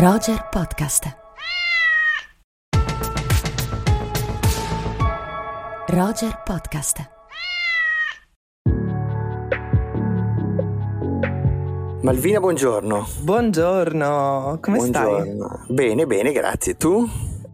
Roger Podcast. Roger Podcast. Malvina, buongiorno. Buongiorno, come buongiorno. stai? Bene, bene, grazie. Tu?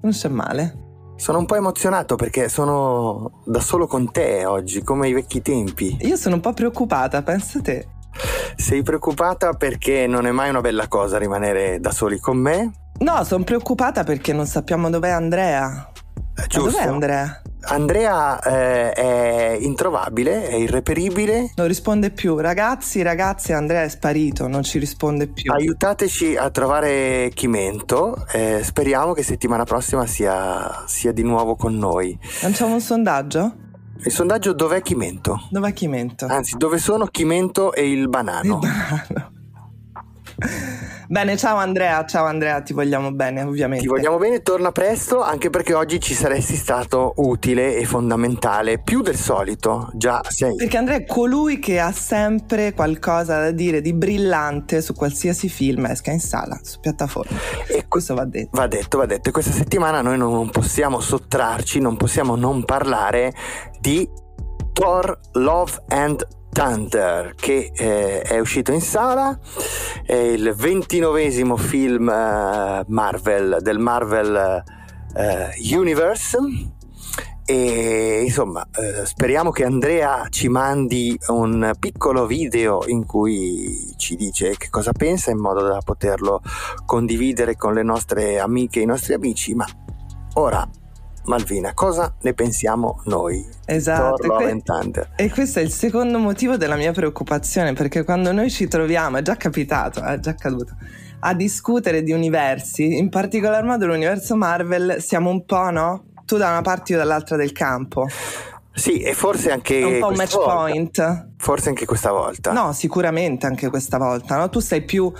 Non c'è male. Sono un po' emozionato perché sono da solo con te oggi, come ai vecchi tempi. Io sono un po' preoccupata, pensa te. Sei preoccupata perché non è mai una bella cosa rimanere da soli con me? No, sono preoccupata perché non sappiamo dov'è Andrea. Eh, giusto. Ma dov'è Andrea? Andrea eh, è introvabile, è irreperibile. Non risponde più. Ragazzi, ragazzi, Andrea è sparito, non ci risponde più. Aiutateci a trovare Chimento. Eh, speriamo che settimana prossima sia, sia di nuovo con noi. Lanciamo un sondaggio? Il sondaggio dov'è Chimento? Dov'è Chimento? Anzi, dove sono Chimento e il banano? Il banano. Bene, ciao Andrea, ciao Andrea, ti vogliamo bene ovviamente. Ti vogliamo bene, torna presto anche perché oggi ci saresti stato utile e fondamentale, più del solito, già sei. Perché Andrea è colui che ha sempre qualcosa da dire di brillante su qualsiasi film esca in sala, su piattaforma. E questo va detto. Va detto, va detto. E questa settimana noi non possiamo sottrarci, non possiamo non parlare di Thor Love and Thunder che eh, è uscito in sala, è il ventinovesimo film eh, Marvel del Marvel eh, Universe. E insomma eh, speriamo che Andrea ci mandi un piccolo video in cui ci dice che cosa pensa in modo da poterlo condividere con le nostre amiche e i nostri amici ma ora Malvina, cosa ne pensiamo noi? Esatto, e, que- e, questo è il secondo motivo della mia preoccupazione, perché quando noi ci troviamo, è già capitato, è già accaduto, a discutere di universi, in particolar modo l'universo Marvel, siamo un po', no? Tu da una parte io dall'altra del campo. Sì, e forse anche. Un po' un match volta. point. Forse anche questa volta. No, sicuramente anche questa volta. No? Tu sei più,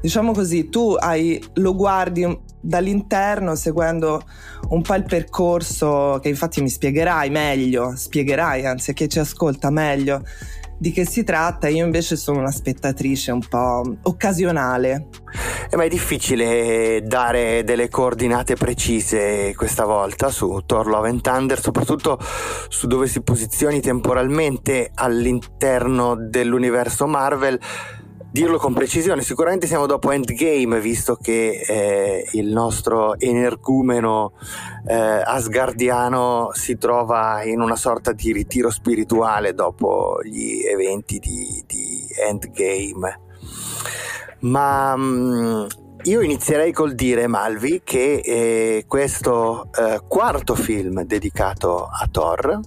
diciamo così, tu hai, lo guardi dall'interno seguendo un po' il percorso che infatti mi spiegherai meglio, spiegherai anzi a chi ci ascolta meglio di che si tratta, io invece sono una spettatrice un po' occasionale. Eh, ma è difficile dare delle coordinate precise questa volta su Thor Love and Thunder, soprattutto su dove si posizioni temporalmente all'interno dell'universo Marvel dirlo con precisione, sicuramente siamo dopo Endgame, visto che eh, il nostro energumeno eh, asgardiano si trova in una sorta di ritiro spirituale dopo gli eventi di, di Endgame. Ma mh, mm, io inizierei col dire, Malvi, che eh, questo eh, quarto film dedicato a Thor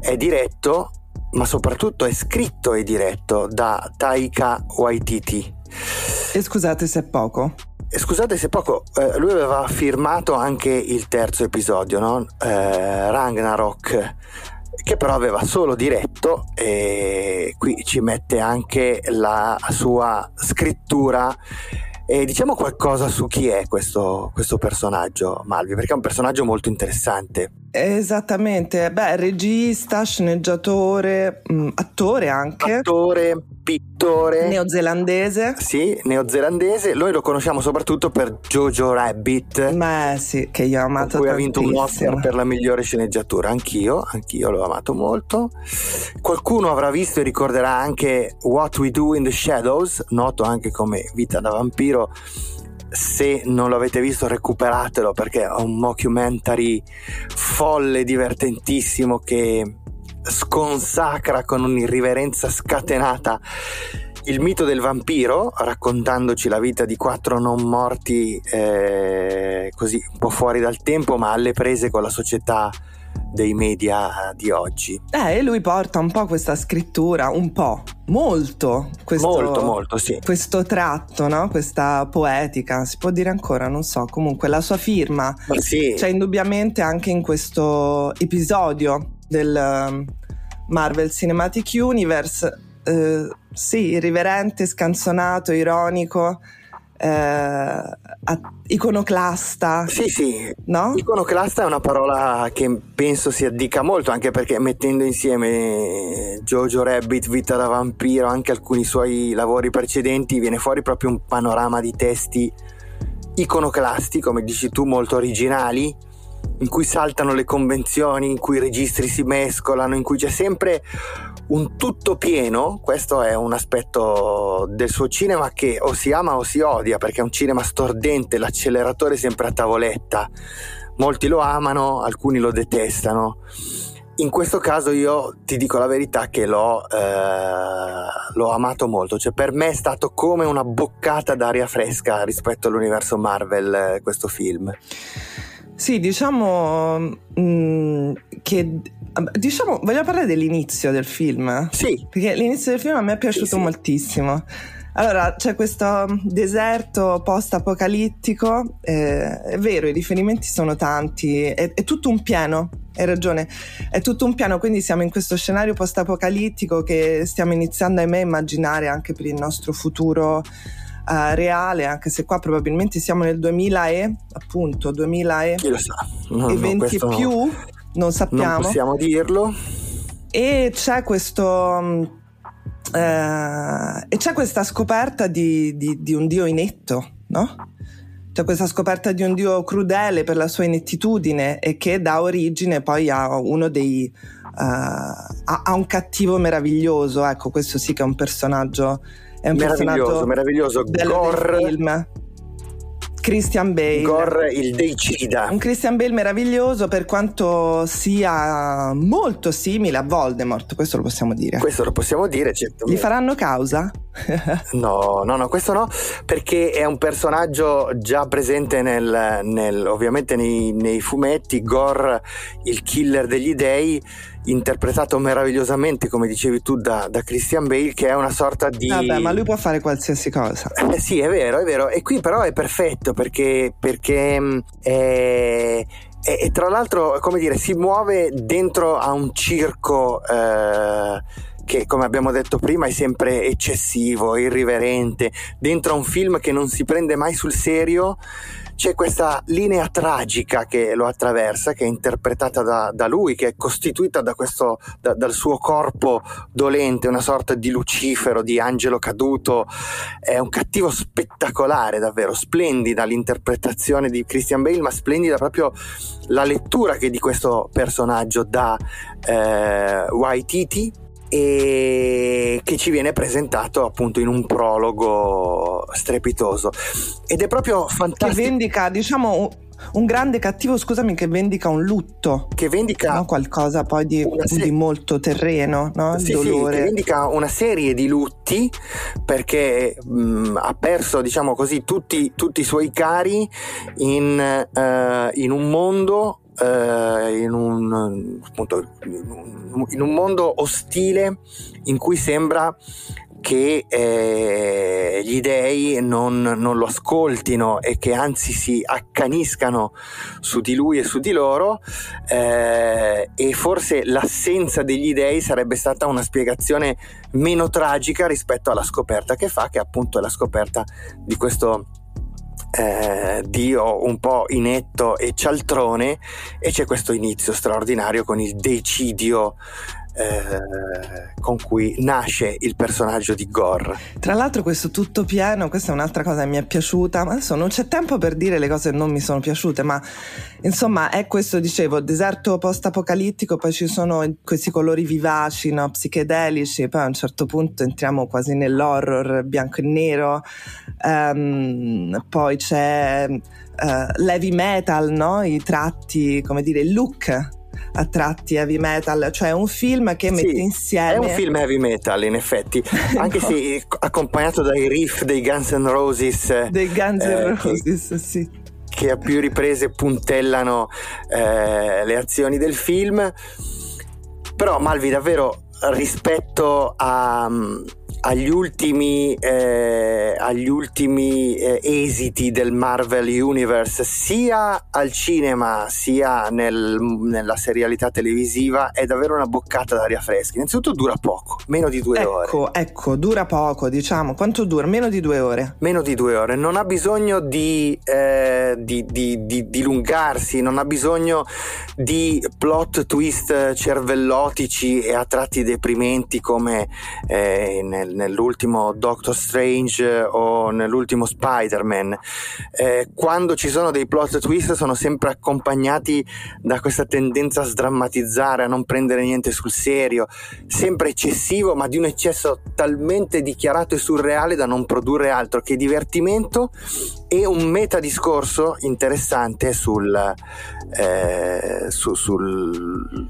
è diretto ma soprattutto è scritto e diretto da Taika Waititi. E scusate se è poco. E scusate se è poco, eh, lui aveva firmato anche il terzo episodio, no? eh, Ragnarok, che però aveva solo diretto e qui ci mette anche la sua scrittura e diciamo qualcosa su chi è questo, questo, personaggio, Malvi, perché è un personaggio molto interessante. Esattamente, beh, regista, sceneggiatore, mh, mm, attore anche. Attore, pittore. Neozelandese. Sì, neozelandese. Noi lo conosciamo soprattutto per Jojo Rabbit. Ma sì, che io ho amato Poi ha vinto un Oscar per la migliore sceneggiatura. Anch'io, anch'io l'ho amato molto. Qualcuno avrà visto e ricorderà anche What We Do in the Shadows, noto anche come Vita da vampiro. Se non l'avete visto, recuperatelo perché è un mockumentary folle, divertentissimo che sconsacra con un'irriverenza scatenata il mito del vampiro, raccontandoci la vita di quattro non morti eh, così un po' fuori dal tempo, ma alle prese con la società dei media di oggi. Eh, e lui porta un po' questa scrittura, un po', molto, questo, molto, molto, sì. questo tratto, no? questa poetica, si può dire ancora, non so, comunque la sua firma sì. c'è indubbiamente anche in questo episodio del um, Marvel Cinematic Universe, eh, sì, irriverente, scanzonato, ironico, eh, iconoclasta. Sì, sì, no? iconoclasta è una parola che penso si addica molto, anche perché mettendo insieme Jojo Rabbit, Vita da vampiro, anche alcuni suoi lavori precedenti, viene fuori proprio un panorama di testi iconoclasti, come dici tu, molto originali, in cui saltano le convenzioni, in cui i registri si mescolano, in cui c'è sempre un tutto pieno, questo è un aspetto del suo cinema che o si ama o si odia, perché è un cinema stordente, l'acceleratore sempre a tavoletta. Molti lo amano, alcuni lo detestano. In questo caso io ti dico la verità che l'ho, eh, l'ho, amato molto, cioè per me è stato come una boccata d'aria fresca rispetto all'universo Marvel eh, questo film. Sì, diciamo mh, mm, che diciamo, voglio parlare dell'inizio del film. Sì. Perché l'inizio del film a me è piaciuto sì, sì. moltissimo. Allora, c'è questo deserto post-apocalittico, eh, è vero, i riferimenti sono tanti, è, è, tutto un piano, hai ragione, è tutto un piano, quindi siamo in questo scenario post-apocalittico che stiamo iniziando, ahimè, a immaginare anche per il nostro futuro uh, reale, anche se qua probabilmente siamo nel 2000 e appunto 2000 e, Chi lo sa? No, e 20 no, più, non sappiamo. Non possiamo dirlo. E c'è questo Uh, e c'è questa scoperta di, di, di, un dio inetto, no? C'è questa scoperta di un dio crudele per la sua inettitudine e che dà origine poi a uno dei. Uh, a, a, un cattivo meraviglioso. Ecco, questo sì che è un personaggio è un meraviglioso, meraviglioso. Gore. Film. Christian Bale. Gore il deicida. Un Christian Bale meraviglioso per quanto sia molto simile a Voldemort, questo lo possiamo dire. Questo lo possiamo dire, certo. Gli faranno causa? no, no, no, questo no, perché è un personaggio già presente nel, nel, ovviamente nei, nei fumetti, Gore, il killer degli dei, interpretato meravigliosamente, come dicevi tu, da, da, Christian Bale, che è una sorta di. Vabbè, ma lui può fare qualsiasi cosa. Eh, sì, è vero, è vero. E qui però è perfetto perché, perché mm, è, e, e, tra l'altro, come dire, si muove dentro a un circo. Eh, che come abbiamo detto prima è sempre eccessivo, irriverente, dentro a un film che non si prende mai sul serio, c'è questa linea tragica che lo attraversa, che è interpretata da, da lui, che è costituita da questo, da, dal suo corpo dolente, una sorta di Lucifero, di angelo caduto. È un cattivo spettacolare, davvero splendida l'interpretazione di Christian Bale, ma splendida proprio la lettura che di questo personaggio dà eh, Waititi e che ci viene presentato appunto in un prologo strepitoso. Ed è proprio fantastico. che vendica diciamo un grande cattivo, scusami, che vendica un lutto. Che vendica no? qualcosa poi di, se- di, molto terreno, no? Sì, dolore. Sì, che vendica una serie di lutti perché mh, ha perso, diciamo così, tutti, tutti i suoi cari in, uh, in un mondo eh, in, un, appunto, in un mondo ostile in cui sembra che eh, gli dei non, non, lo ascoltino e che anzi si accaniscano su di lui e su di loro eh, e forse l'assenza degli dei sarebbe stata una spiegazione meno tragica rispetto alla scoperta che fa che appunto è la scoperta di questo eh, Dio un po' inetto e cialtrone e c'è questo inizio straordinario con il decidio eh, con cui nasce il personaggio di Gore. Tra l'altro questo tutto pieno, questa è un'altra cosa che mi è piaciuta, ma adesso non c'è tempo per dire le cose che non mi sono piaciute, ma insomma è questo, dicevo, deserto post-apocalittico, poi ci sono questi colori vivaci, no? psichedelici, poi a un certo punto entriamo quasi nell'horror bianco e nero, um, poi c'è uh, l'heavy metal, no? i tratti, come dire, il look a tratti heavy metal, cioè un film che mette sì, insieme... È un film heavy metal in effetti, anche no. se accompagnato dai riff dei Guns N' Roses. Dei Guns N' eh, Roses, che, sì. Che a più riprese puntellano eh, le azioni del film. Però Malvi davvero rispetto a agli ultimi, eh, agli ultimi eh, esiti del Marvel Universe sia al cinema sia nel, nella serialità televisiva è davvero una boccata d'aria fresca. Innanzitutto dura poco meno di due ecco, ore. ecco ecco dura poco diciamo. Quanto dura? meno di due ore. Meno di due ore. Non ha bisogno di, eh, di, di, di dilungarsi non ha bisogno di plot twist cervellotici e a tratti deprimenti come eh, nel nell'ultimo Doctor Strange o nell'ultimo Spider-Man, eh, quando ci sono dei plot twist sono sempre accompagnati da questa tendenza a sdrammatizzare, a non prendere niente sul serio, sempre eccessivo, ma di un eccesso talmente dichiarato e surreale da non produrre altro che divertimento e un metadiscorso interessante sul, eh, su, sul,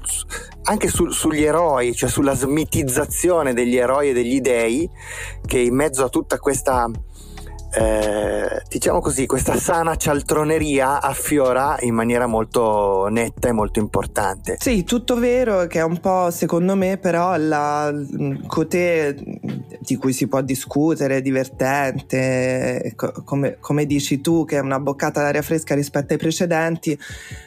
anche su, sugli eroi, cioè sulla smitizzazione degli eroi e degli dei che in mezzo a tutta questa eh, diciamo così, questa sana cialtroneria affiora in maniera molto netta e molto importante. Sì, tutto vero, che è un po', secondo me, però la cotè di cui si può discutere, divertente, come, come dici tu, che è una boccata d'aria fresca rispetto ai precedenti,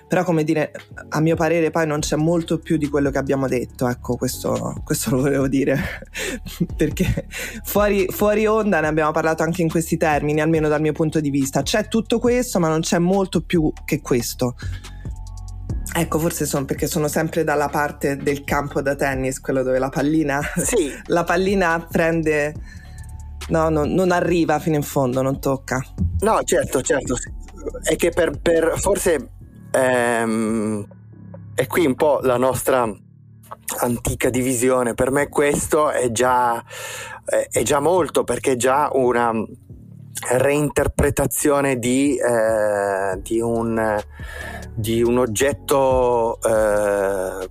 però come dire, a mio parere poi non c'è molto più di quello che abbiamo detto, ecco, questo, questo lo volevo dire, perché fuori, fuori onda ne abbiamo parlato anche in questi termini, almeno dal mio punto di vista. C'è tutto questo, ma non c'è molto più che questo. Ecco, forse sono perché sono sempre dalla parte del campo da tennis, quello dove la pallina, sì. la pallina prende, no, no, non arriva fino in fondo, non tocca. No, certo, certo. È che per, per forse ehm, è qui un po' la nostra antica divisione. Per me questo è già, è già molto perché è già una reinterpretazione di, eh, di, un, di un, oggetto eh,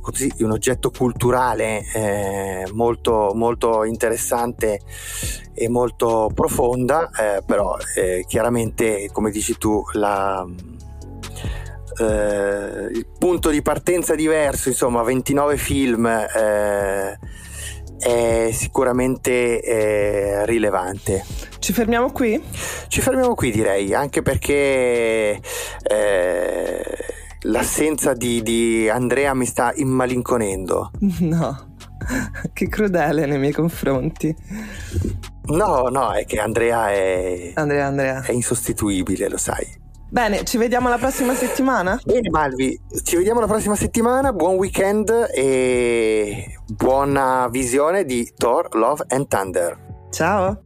così, di un oggetto culturale eh, molto, molto interessante e molto profonda eh, però eh, chiaramente come dici tu la, eh, il punto di partenza diverso insomma 29 film è sicuramente eh, rilevante. Ci fermiamo qui? Ci fermiamo qui direi, anche perché eh, l'assenza di, di, Andrea mi sta immalinconendo. No, che crudele nei miei confronti. No, no, è che Andrea è, Andrea, Andrea. è insostituibile, lo sai. Bene, ci vediamo la prossima settimana? Bene Malvi, ci vediamo la prossima settimana, buon weekend e buona visione di Thor, Love and Thunder. Ciao!